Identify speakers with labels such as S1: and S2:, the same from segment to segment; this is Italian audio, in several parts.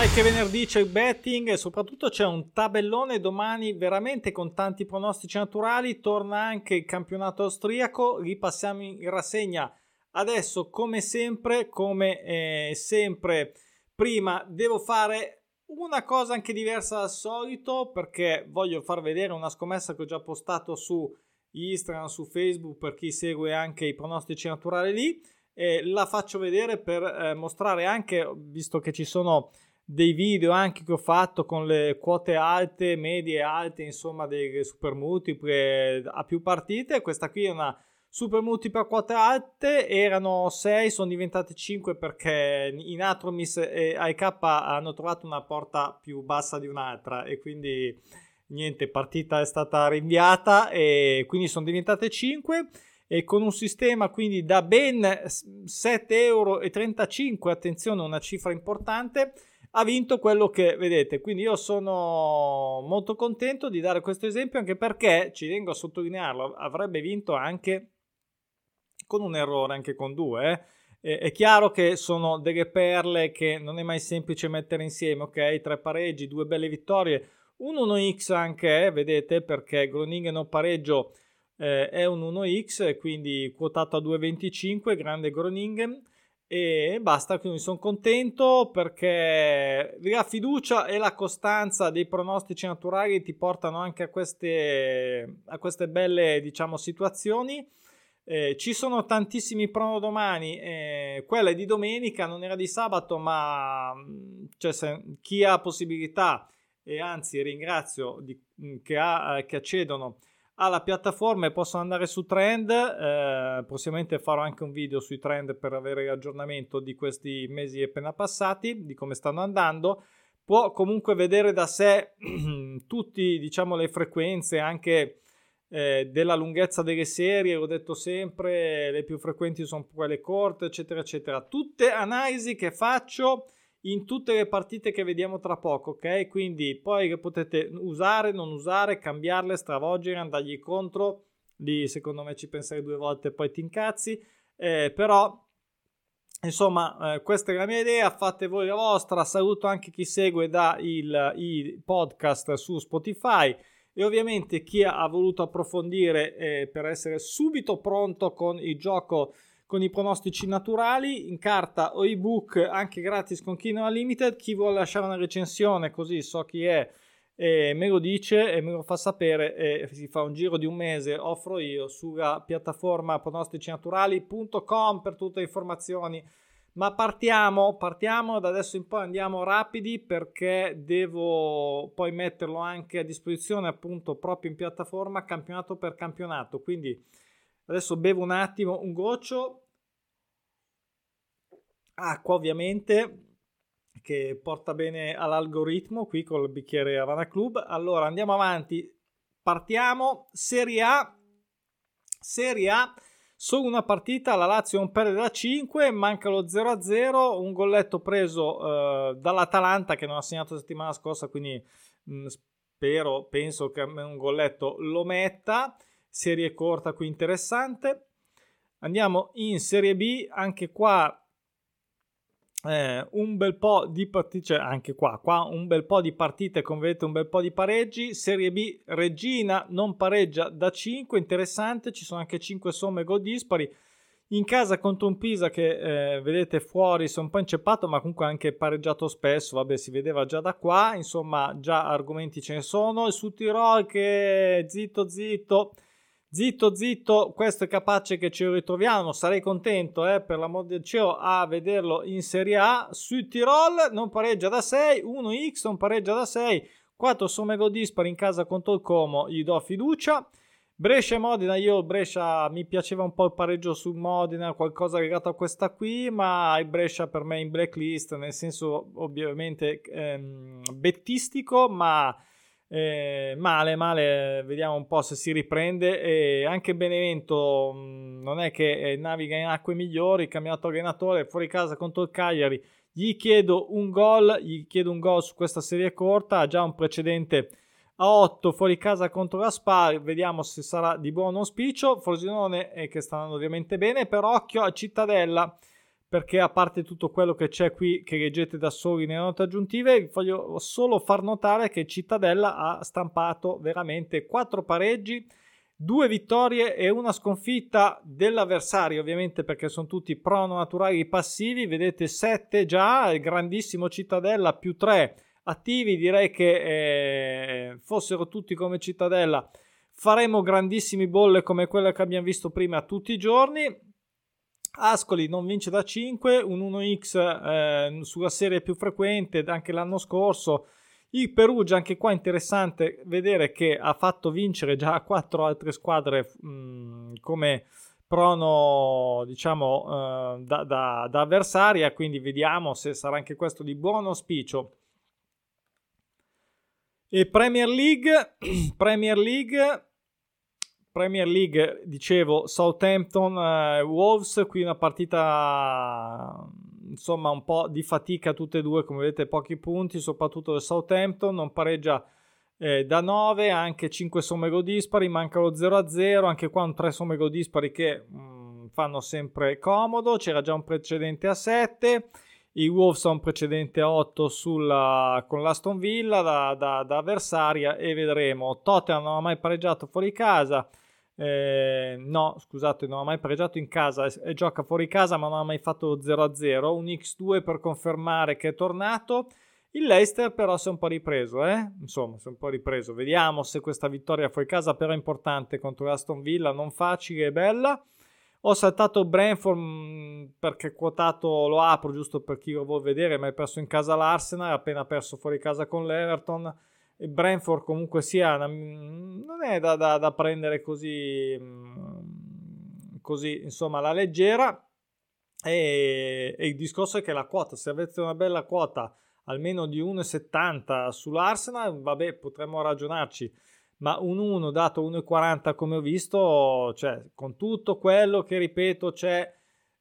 S1: Sai che venerdì c'è il betting e soprattutto c'è un tabellone domani veramente con tanti pronostici naturali. Torna anche il campionato austriaco. Ripassiamo in rassegna. Adesso, come sempre, come eh, sempre, prima devo fare una cosa anche diversa dal solito perché voglio far vedere una scommessa che ho già postato su Instagram, su Facebook per chi segue anche i pronostici naturali lì. E la faccio vedere per eh, mostrare anche, visto che ci sono dei video anche che ho fatto con le quote alte, medie e alte, insomma, dei super multiple a più partite. Questa qui è una super multiple a quote alte, erano 6, sono diventate 5 perché in Atromis e AEK hanno trovato una porta più bassa di un'altra e quindi niente, partita è stata rinviata e quindi sono diventate 5 e con un sistema quindi da ben 7,35 euro, attenzione, una cifra importante ha vinto quello che vedete. Quindi io sono molto contento di dare questo esempio anche perché, ci tengo a sottolinearlo, avrebbe vinto anche con un errore, anche con due. Eh. È chiaro che sono delle perle che non è mai semplice mettere insieme, ok? Tre pareggi, due belle vittorie, un 1x anche, eh, vedete, perché Groningen non pareggio eh, è un 1x, quindi quotato a 2,25, grande Groningen e basta, quindi sono contento perché la fiducia e la costanza dei pronostici naturali ti portano anche a queste, a queste belle diciamo situazioni. Eh, ci sono tantissimi prono domani, eh, quella è di domenica, non era di sabato, ma cioè, se, chi ha possibilità e anzi ringrazio di, che, ha, che accedono alla piattaforma e possono andare su trend. Eh, prossimamente farò anche un video sui trend per avere aggiornamento di questi mesi appena passati, di come stanno andando. Può comunque vedere da sé tutte diciamo, le frequenze anche eh, della lunghezza delle serie. Ho detto sempre, le più frequenti sono quelle corte, eccetera, eccetera. Tutte analisi che faccio in tutte le partite che vediamo tra poco, ok? Quindi poi potete usare, non usare, cambiarle, stravolgere, andargli contro. Lì secondo me ci penserei due volte e poi ti incazzi. Eh, però insomma eh, questa è la mia idea, fate voi la vostra. Saluto anche chi segue da il, il podcast su Spotify e ovviamente chi ha voluto approfondire eh, per essere subito pronto con il gioco con i pronostici naturali in carta o ebook anche gratis con Kino Unlimited. Chi vuole lasciare una recensione così so chi è e me lo dice e me lo fa sapere e si fa un giro di un mese offro io sulla piattaforma pronosticinaturali.com per tutte le informazioni ma partiamo partiamo da adesso in poi andiamo rapidi perché devo poi metterlo anche a disposizione appunto proprio in piattaforma campionato per campionato quindi Adesso bevo un attimo un goccio. Acqua ovviamente che porta bene all'algoritmo qui col bicchiere Havana Club. Allora andiamo avanti. Partiamo. Serie A. Serie A. Solo una partita, la Lazio non perde da 5, manca lo 0-0, un golletto preso eh, dall'Atalanta che non ha segnato la settimana scorsa, quindi mh, mm, spero, penso che un golletto lo metta serie corta qui interessante. Andiamo in Serie B, anche qua eh, un bel po' di partite, cioè anche qua, qua un bel po' di partite, come vedete un bel po' di pareggi. Serie B, Regina non pareggia da 5, interessante, ci sono anche 5 somme gol dispari. In casa contro un Pisa che eh, vedete fuori, è un po' inceppato, ma comunque anche pareggiato spesso. Vabbè, si vedeva già da qua. Insomma, già argomenti ce ne sono. E su Tirol che zitto, zitto Zitto, zitto, questo è capace che ci ritroviamo. Sarei contento, eh, per l'amor del cielo, a vederlo in Serie A. Su Tirol non pareggia da 6, 1x non pareggia da 6, 4 somme gol dispari in casa contro il Como, gli do fiducia. Brescia e Modena, io Brescia mi piaceva un po' il pareggio su Modena, qualcosa legato a questa qui, ma il Brescia per me è in blacklist, nel senso ovviamente ehm, bettistico, ma eh, male, male, vediamo un po' se si riprende. E anche Benevento mh, mm, non è che eh, naviga in acque migliori, cambiato allenatore fuori casa contro il Cagliari. Gli chiedo un gol, gli chiedo un gol su questa serie corta, ha già un precedente a 8 fuori casa contro la Spal, vediamo se sarà di buon auspicio. Frosinone eh, che sta andando ovviamente bene, per occhio a Cittadella perché a parte tutto quello che c'è qui che leggete da soli nelle note aggiuntive, voglio solo far notare che Cittadella ha stampato veramente quattro pareggi, due vittorie e una sconfitta dell'avversario, ovviamente perché sono tutti prono naturali passivi, vedete 7 già, il grandissimo Cittadella più 3 attivi, direi che eh, fossero tutti come Cittadella faremo grandissimi bolle come quelle che abbiamo visto prima tutti i giorni Ascoli non vince da 5, un 1x eh, sulla serie più frequente anche l'anno scorso. Il Perugia, anche qua interessante vedere che ha fatto vincere già quattro altre squadre mh, mm, come prono, diciamo, eh, da, da, da avversaria, quindi vediamo se sarà anche questo di buon auspicio. E Premier League, Premier League Premier League, dicevo, Southampton, eh, Wolves, qui una partita insomma un po' di fatica tutte e due, come vedete pochi punti, soprattutto del Southampton, non pareggia eh, da 9, anche 5 somme gol dispari, manca lo 0-0, anche qua un 3 somme gol dispari che mh, mm, fanno sempre comodo, c'era già un precedente a 7, i Wolves ha un precedente a 8 sulla, con l'Aston Villa da, da, da avversaria e vedremo, Tottenham non ha mai pareggiato fuori casa, eh, no, scusate, non ha mai pareggiato in casa e, gioca fuori casa, ma non ha mai fatto 0-0. Un X2 per confermare che è tornato. Il Leicester però si è un po' ripreso, eh? Insomma, si è un po' ripreso. Vediamo se questa vittoria fuori casa però è importante contro Aston Villa, non facile e bella. Ho saltato Brentford mm, perché quotato lo apro giusto per chi lo vuole vedere, ma è perso in casa l'Arsenal, appena perso fuori casa con l'Everton il Brentford comunque sia non è da, da, da prendere così, così insomma alla leggera. E, e, il discorso è che la quota se avete una bella quota almeno di 1,70 sull'Arsenal vabbè potremmo ragionarci ma un 1 dato 1,40 come ho visto cioè con tutto quello che ripeto c'è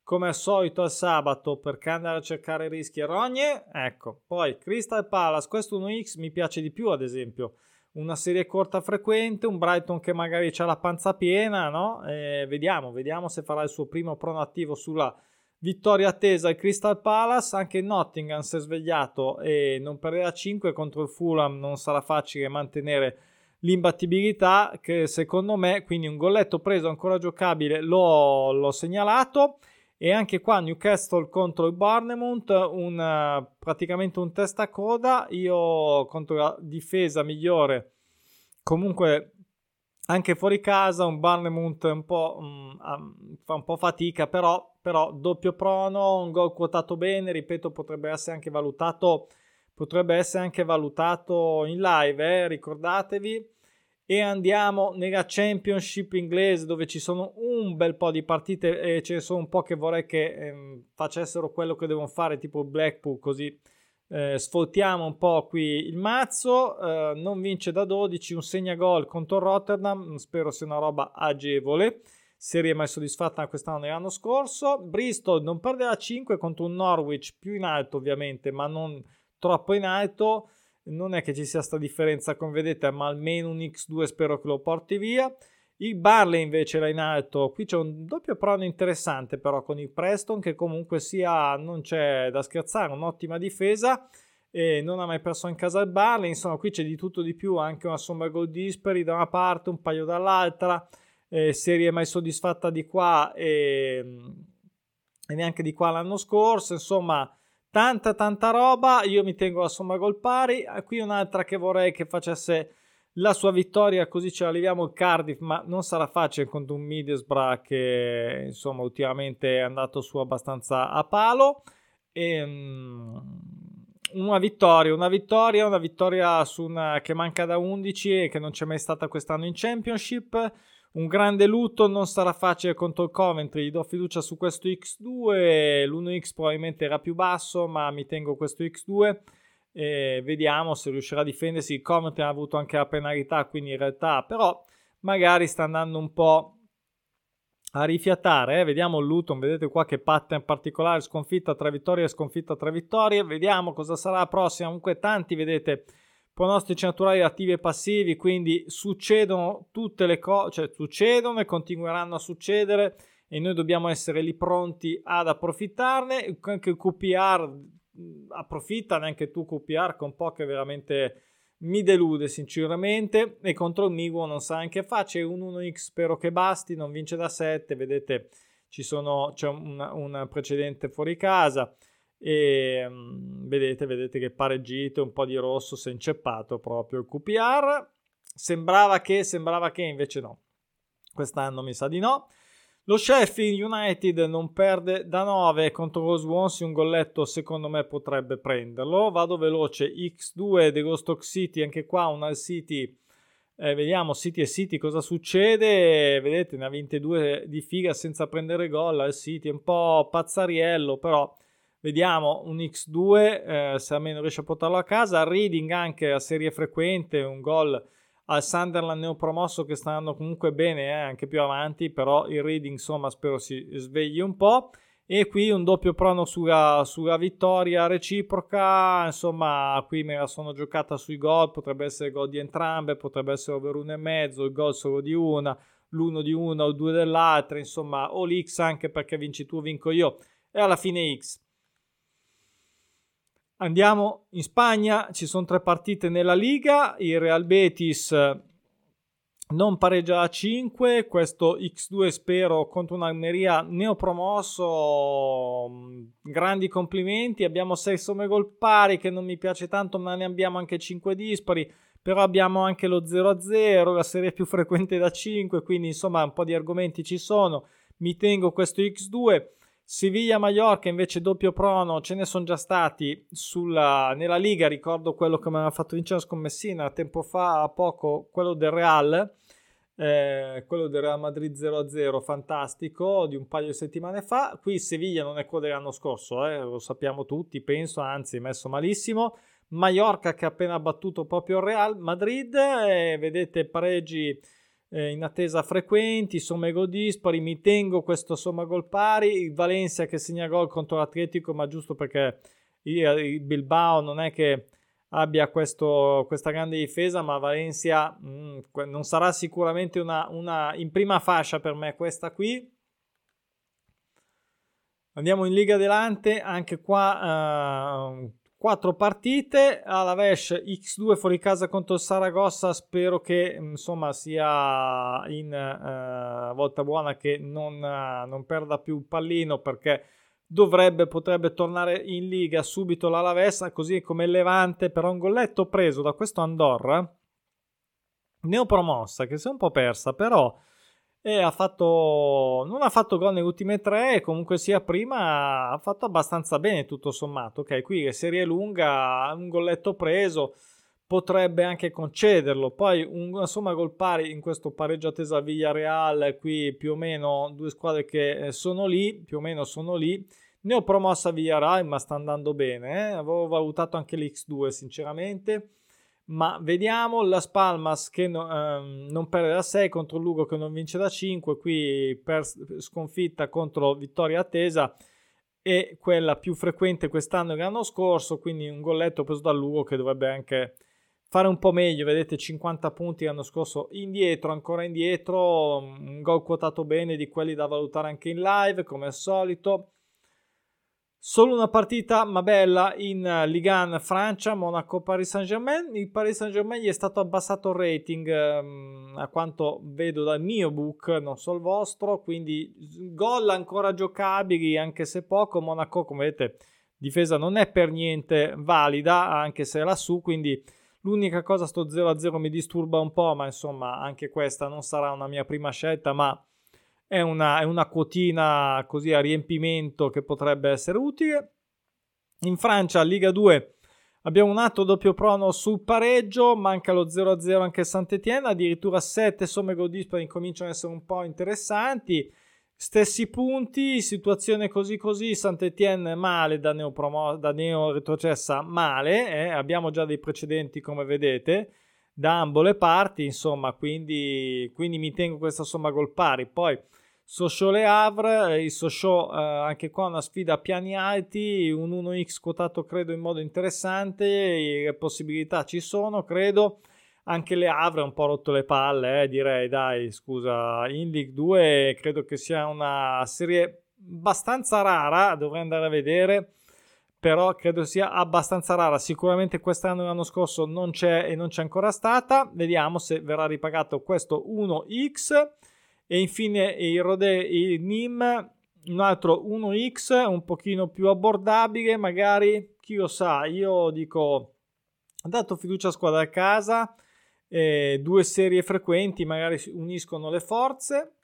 S1: come al solito al sabato perché andare a cercare rischi e rogne. Ecco, poi Crystal Palace, questo 1x mi piace di più ad esempio. Una serie corta frequente, un Brighton che magari ha la panza piena, no? E vediamo, vediamo se farà il suo primo prono attivo sulla vittoria attesa il Crystal Palace. Anche Nottingham si è svegliato e non perderà 5 contro il Fulham, non sarà facile mantenere l'imbattibilità che secondo me, quindi un golletto preso ancora giocabile, l'ho, l'ho segnalato. E anche qua Newcastle contro il Barnemount, un, praticamente un testa a coda. Io contro la difesa migliore, comunque anche fuori casa, un Barnemount un po', um, fa un po' fatica, però, però doppio prono, un gol quotato bene, ripeto, potrebbe essere anche valutato, potrebbe essere anche valutato in live, eh, ricordatevi e andiamo nella Championship inglese dove ci sono un bel po' di partite e ce ne sono un po' che vorrei che eh, facessero quello che devono fare tipo Blackpool così eh, sfoltiamo un po' qui il mazzo. Eh, non vince da 12 un segna gol contro Rotterdam spero sia una roba agevole. Serie mai soddisfatta quest'anno e l'anno scorso. Bristol non perde a 5 contro un Norwich più in alto ovviamente ma non troppo in alto non è che ci sia questa differenza come vedete ma almeno un x2 spero che lo porti via. Il Barley invece era in alto. Qui c'è un doppio prono interessante però con il Preston che comunque sia non c'è da scherzare un'ottima difesa. E non ha mai perso in casa il Barley. Insomma qui c'è di tutto di più anche una somma gol dispari da una parte un paio dall'altra. Eh, serie mai soddisfatta di qua e, e neanche di qua l'anno scorso. Insomma tanta tanta roba io mi tengo la somma gol pari. Ah, qui un'altra che vorrei che facesse la sua vittoria così ce la leviamo il Cardiff ma non sarà facile contro un Middlesbrough che insomma ultimamente è andato su abbastanza a palo. E, um, una vittoria una vittoria una vittoria su una che manca da 11 e che non c'è mai stata quest'anno in Championship un grande lutto non sarà facile contro il Coventry, gli do fiducia su questo X2, l'1X probabilmente era più basso, ma mi tengo questo X2 e vediamo se riuscirà a difendersi. Il Coventry ha avuto anche la penalità, quindi in realtà però magari sta andando un po' a rifiatare, eh? vediamo Luton, vedete qua che pattern particolare, sconfitta tra vittorie sconfitta tra vittorie, vediamo cosa sarà la prossima, comunque tanti vedete pronostici naturali attivi e passivi, quindi succedono tutte le cose, cioè succedono e continueranno a succedere e noi dobbiamo essere lì pronti ad approfittarne. Anche il QPR approfitta, neanche tu QPR con poche veramente mi delude sinceramente e contro il Miguo non sa anche c'è un 1x spero che basti non vince da 7 vedete ci sono, c'è un, un precedente fuori casa e um, vedete, vedete che pareggito un po' di rosso si è inceppato proprio il QPR sembrava che, sembrava che invece no quest'anno mi sa di no lo Sheffield United non perde da 9 contro lo Swansea, un golletto secondo me potrebbe prenderlo. Vado veloce, X2 dello Stock City, anche qua un Al City, eh, vediamo City e City cosa succede. Vedete, ne ha vinte due di figa senza prendere gol. Al City è un po' pazzariello, però vediamo un X2 eh, se almeno riesce a portarlo a casa. Reading anche a serie frequente, un gol al Sunderland neopromosso che sta andando comunque bene eh, anche più avanti, però il reading insomma spero si svegli un po'. E qui un doppio prono sulla, sulla vittoria reciproca, insomma qui me la sono giocata sui gol, potrebbe essere gol di entrambe, potrebbe essere over uno e mezzo, il gol solo di una, l'uno di una o due dell'altra, insomma o l'X anche perché vinci tu, vinco io e alla fine X. Andiamo in Spagna, ci sono tre partite nella Liga, il Real Betis eh, non pareggia a 5, questo X2 spero contro un'Almeria neopromosso, mm, grandi complimenti, abbiamo 6 somme gol pari che non mi piace tanto ma ne abbiamo anche 5 dispari, però abbiamo anche lo 0-0, la serie più frequente da 5, quindi insomma un po' di argomenti ci sono, mi tengo questo X2 Siviglia-Mallorca invece doppio prono, ce ne sono già stati sulla, nella Liga, ricordo quello che mi aveva fatto vincere Scommessina tempo fa, a poco, quello del Real, eh, quello del Real Madrid 0-0, fantastico, di un paio di settimane fa. Qui Siviglia non è quello dell'anno scorso, eh, lo sappiamo tutti, penso, anzi messo malissimo. Mallorca che ha appena battuto proprio il Real Madrid, eh, vedete pareggi eh, in attesa frequenti, somme gol dispari, mi tengo questo somma gol pari, il Valencia che segna gol contro l'Atletico, ma giusto perché il Bilbao non è che abbia questo, questa grande difesa, ma Valencia mm, mh, non sarà sicuramente una, una, in prima fascia per me questa qui. Andiamo in Liga Delante, anche qua eh, 4 partite, Alaves X2 fuori casa contro il Saragossa, spero che insomma sia in eh, volta buona che non, eh, non, perda più il pallino perché dovrebbe, potrebbe tornare in liga subito l'Alaves, così come Levante, però un golletto preso da questo Andorra, neopromossa che si è un po' persa, però e ha fatto non ha fatto gol nelle ultime tre comunque sia prima ha fatto abbastanza bene tutto sommato. Ok qui serie lunga un golletto preso potrebbe anche concederlo. Poi una somma gol pari in questo pareggio attesa Villarreal qui più o meno due squadre che eh, sono lì più o meno sono lì. Ne ho promossa Villarreal ma sta andando bene eh? avevo valutato anche l'X2 sinceramente ma vediamo la Spalmas che no, ehm, non perde da 6 contro Lugo che non vince da 5 qui per sconfitta contro vittoria attesa e quella più frequente quest'anno che l'anno scorso. Quindi un golletto preso da Lugo che dovrebbe anche fare un po' meglio. Vedete 50 punti l'anno scorso indietro ancora indietro. Un gol quotato bene di quelli da valutare anche in live come al solito Solo una partita ma bella in eh, Ligue 1 Francia, Monaco Paris Saint-Germain. Il Paris Saint-Germain gli è stato abbassato il rating um, a quanto vedo dal mio book, non so il vostro, quindi gol ancora giocabili anche se poco. Monaco, come vedete, difesa non è per niente valida, anche se è lassù, quindi l'unica cosa sto 0-0 mi disturba un po', ma insomma, anche questa non sarà una mia prima scelta, ma è una, è una quotina così a riempimento che potrebbe essere utile. In Francia, Liga 2, abbiamo un altro doppio prono sul pareggio, manca lo 0-0 anche Saint-Etienne, addirittura 7 somme gol incominciano ad essere un po' interessanti. Stessi punti, situazione così così, Saint-Etienne male da neo, promo- da neo retrocessa male, eh? abbiamo già dei precedenti come vedete da ambo le parti, insomma, quindi, quindi mi tengo questa somma gol pari. Poi Sochaux Le Havre, eh, il Sochaux eh, anche qua una sfida a piani alti, un 1x quotato credo in modo interessante, le possibilità ci sono credo. anche le Havre un po' rotto le palle, eh, direi, dai, scusa, in League 2 credo che sia una serie abbastanza rara, dovrei andare a vedere, però credo sia abbastanza rara, sicuramente quest'anno e l'anno scorso non c'è e non c'è ancora stata, vediamo se verrà ripagato questo 1x e infine il Rode, il NIM, un altro 1x, un pochino più abbordabile, magari, chi lo sa, io dico, dato fiducia a squadra a casa, eh, due serie frequenti magari uniscono le forze.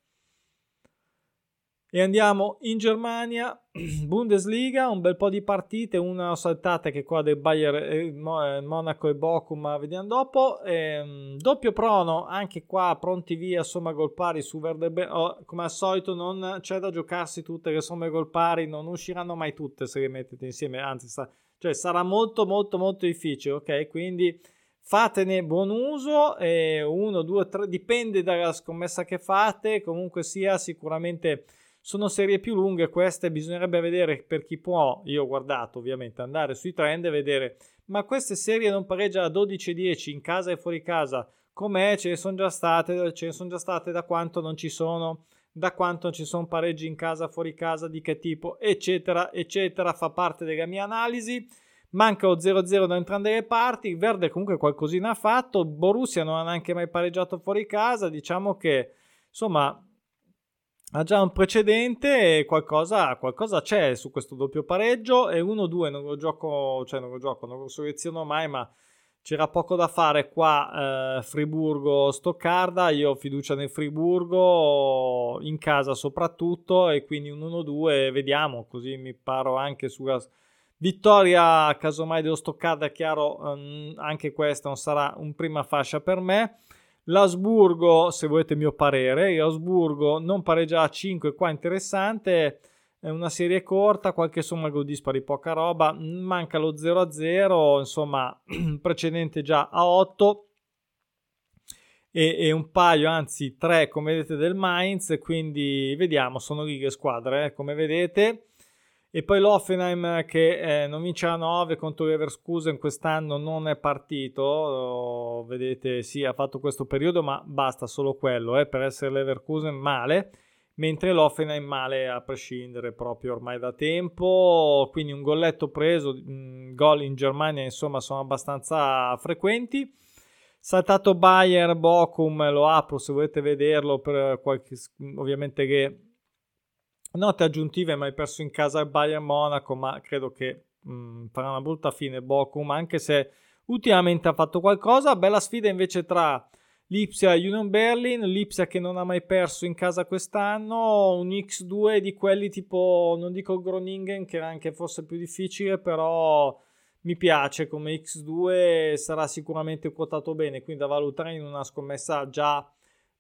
S1: E andiamo in Germania, Bundesliga, un bel po' di partite, una saltata che qua del Bayern, eh, Monaco e Bochum, ma vediamo dopo. Eh, doppio prono, anche qua pronti via, somma gol pari su Verde oh, come al solito non c'è da giocarsi tutte le somme gol pari, non usciranno mai tutte se le mettete insieme, anzi sta, cioè sarà molto molto molto difficile, ok? Quindi fatene buon uso, eh, uno, due, tre, dipende dalla scommessa che fate, comunque sia sicuramente sono serie più lunghe, queste bisognerebbe vedere per chi può, io ho guardato ovviamente, andare sui trend e vedere, ma queste serie non pareggia a 12-10 in casa e fuori casa, com'è? Ce ne sono già state, ce ne sono già state da quanto non ci sono, da quanto ci sono pareggi in casa, fuori casa, di che tipo, eccetera, eccetera, fa parte della mia analisi. Manca lo 0-0 da entrambe le parti, Verde comunque qualcosina ha fatto, Borussia non ha neanche mai pareggiato fuori casa, diciamo che insomma ha già un precedente e qualcosa, qualcosa c'è su questo doppio pareggio e 1-2 non lo gioco, cioè non lo gioco, non lo seleziono mai, ma c'era poco da fare qua eh, Friburgo-Stoccarda, io ho fiducia nel Friburgo, in casa soprattutto e quindi un 1-2 vediamo, così mi paro anche sulla Vittoria, casomai dello Stoccarda, chiaro, um, anche questa non sarà un prima fascia per me. L'Asburgo, se volete il mio parere, l'Asburgo non pareggia a 5, qua interessante, è una serie corta, qualche somma gol dispari, poca roba, manca lo 0-0, insomma, precedente già a 8 e, e, un paio, anzi 3 come vedete del Mainz, quindi vediamo, sono le squadre, eh, come vedete. E poi l'Offenheim che eh, non vince a 9 contro l'Everskusen quest'anno non è partito, vedete sì ha fatto questo periodo ma basta solo quello eh, per essere l'Everkusen male, mentre l'Offenheim male a prescindere proprio ormai da tempo, quindi un golletto preso, mh, mm, gol in Germania insomma sono abbastanza frequenti. Saltato Bayern, Bochum, lo apro se volete vederlo per qualche, ovviamente che Note aggiuntive, ma hai perso in casa il Bayern Monaco, ma credo che mh, mm, farà una brutta fine Bochum, anche se ultimamente ha fatto qualcosa. Bella sfida invece tra Lipsia e Union Berlin, Lipsia che non ha mai perso in casa quest'anno, un X2 di quelli tipo, non dico Groningen che era anche forse più difficile, però mi piace come X2, sarà sicuramente quotato bene, quindi da valutare in una scommessa già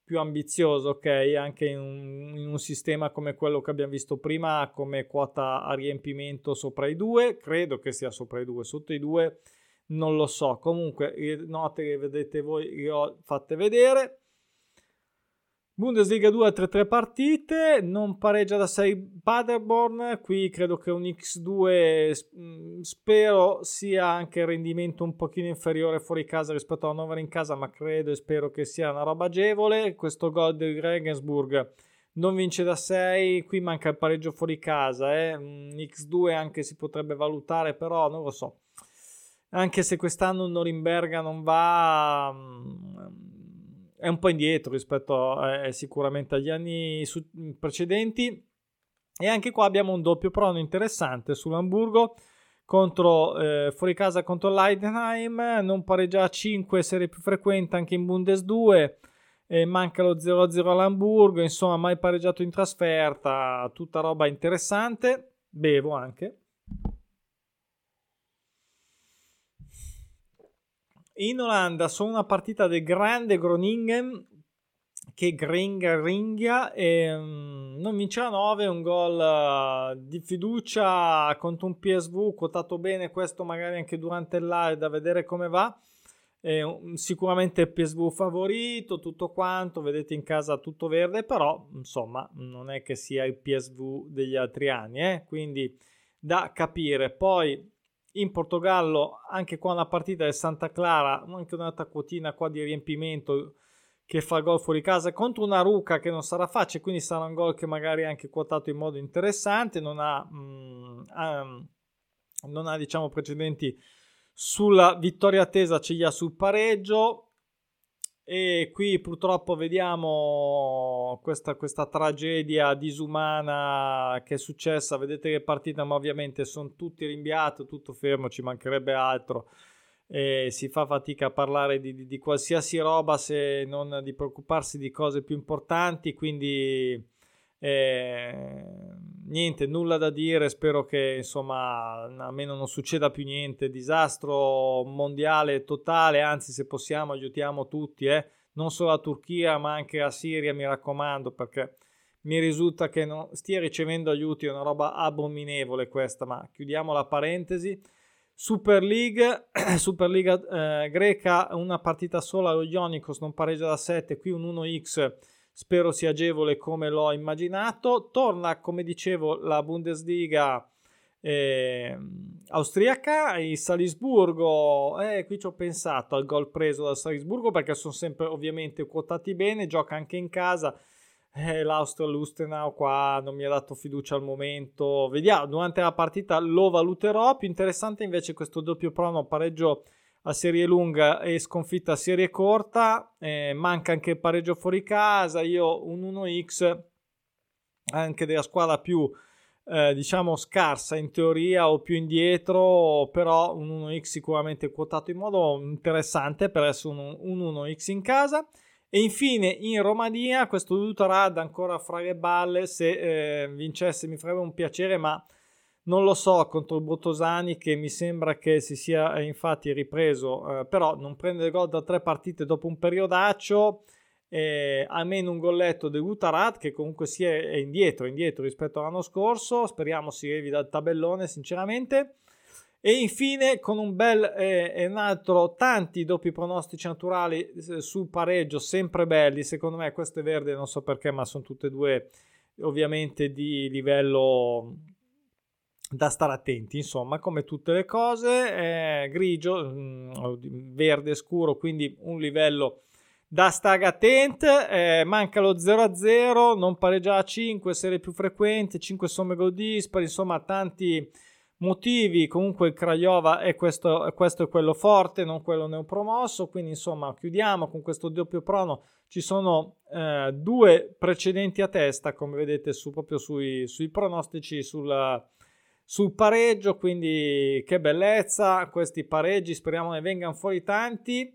S1: più ambizioso, ok? Anche in un, in un, sistema come quello che abbiamo visto prima, come quota a riempimento sopra i due, credo che sia sopra i due, sotto i due non lo so. Comunque, note che vedete voi le ho fatte vedere. Bundesliga 2 altre tre partite, non pareggia da 6 Paderborn, qui credo che un X2 mm, spero sia anche il rendimento un pochino inferiore fuori casa rispetto a Hannover in casa, ma credo e spero che sia una roba agevole. Questo gol di Regensburg non vince da 6, qui manca il pareggio fuori casa, eh. un X2 anche si potrebbe valutare, però non lo so. Anche se quest'anno Norimberga non va mm, è un po' indietro rispetto eh, sicuramente agli anni su- precedenti. E anche qua abbiamo un doppio prono interessante sull'Hamburgo contro eh, fuori casa contro l'Heidenheim, non pareggia a 5, serie più frequente anche in Bundes 2. E manca lo 0-0 all'Hamburgo, insomma, mai pareggiato in trasferta, tutta roba interessante. Bevo anche. In Olanda sono una partita del grande Groningen che gringa ringhia e um, non vince a 9 un gol uh, di fiducia contro un PSV quotato bene questo magari anche durante il live da vedere come va e, sicuramente PSV favorito tutto quanto vedete in casa tutto verde però insomma non è che sia il PSV degli altri anni eh? quindi da capire poi in Portogallo, anche qua una partita del Santa Clara, anche un'altra quotina qua di riempimento che fa gol fuori casa contro una Ruca che non sarà facile, quindi sarà un gol che magari è anche quotato in modo interessante, non ha, mh, um, non ha diciamo precedenti sulla vittoria attesa, ce li ha sul pareggio e qui purtroppo vediamo questa, questa tragedia disumana che è successa, vedete che partita ma ovviamente sono tutti rinviati, tutto fermo, ci mancherebbe altro. E si fa fatica a parlare di, di, di, qualsiasi roba se non di preoccuparsi di cose più importanti quindi eh, niente nulla da dire spero che insomma almeno non succeda più niente disastro mondiale totale anzi se possiamo aiutiamo tutti eh? non solo la Turchia ma anche la Siria mi raccomando perché mi risulta che non stia ricevendo aiuti è una roba abominevole questa ma chiudiamo la parentesi Super League, Superliga eh, greca, una partita sola, lo Ionikos non pareggia da 7, qui un 1x, spero sia agevole come l'ho immaginato. Torna, come dicevo, la Bundesliga eh, austriaca, il Salisburgo, eh, qui ci ho pensato al gol preso dal Salisburgo perché sono sempre ovviamente quotati bene, gioca anche in casa eh, l'Austria Lustenau qua non mi ha dato fiducia al momento. Vediamo, durante la partita lo valuterò. Più interessante invece questo doppio prono pareggio a serie lunga e sconfitta a serie corta. Eh, manca anche il pareggio fuori casa. Io un 1x anche della squadra più eh, diciamo scarsa in teoria o più indietro, però un 1x sicuramente quotato in modo interessante per essere un, un 1x in casa. E infine in Romania questo Dutarad ancora fra le balle, se eh, vincesse mi farebbe un piacere, ma non lo so contro Bottosani che mi sembra che si sia eh, infatti ripreso, eh, però non prende gol da tre partite dopo un periodaccio, eh, almeno un golletto del Dutarad che comunque sia è indietro, indietro rispetto all'anno scorso, speriamo si levi dal tabellone sinceramente. E infine con un bel eh, e un altro, tanti doppi pronostici naturali eh, sul pareggio, sempre belli, secondo me questo è verde, non so perché, ma sono tutte e due ovviamente di livello da stare attenti, insomma, come tutte le cose, eh, grigio, mm, verde scuro, quindi un livello da stare attenti, eh, manca lo 0-0, non pareggia a 5, serie più frequenti, 5 somme gol dispari, insomma, tanti motivi. Comunque il Craiova è questo, questo è quello forte non quello neopromosso quindi insomma chiudiamo con questo doppio prono. Ci sono eh, due precedenti a testa come vedete su, proprio sui, sui pronostici sulla, sul pareggio quindi che bellezza questi pareggi speriamo ne vengano fuori tanti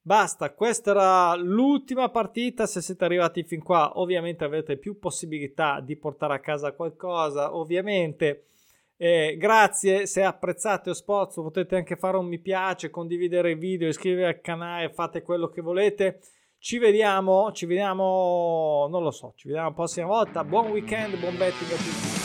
S1: basta questa era l'ultima partita se siete arrivati fin qua ovviamente avete più possibilità di portare a casa qualcosa ovviamente eh, grazie, se apprezzate lo spot potete anche fare un mi piace, condividere il video, iscrivervi al canale, fate quello che volete. Ci vediamo, ci vediamo, non lo so, ci vediamo la prossima volta. Buon weekend, buon betting a tutti.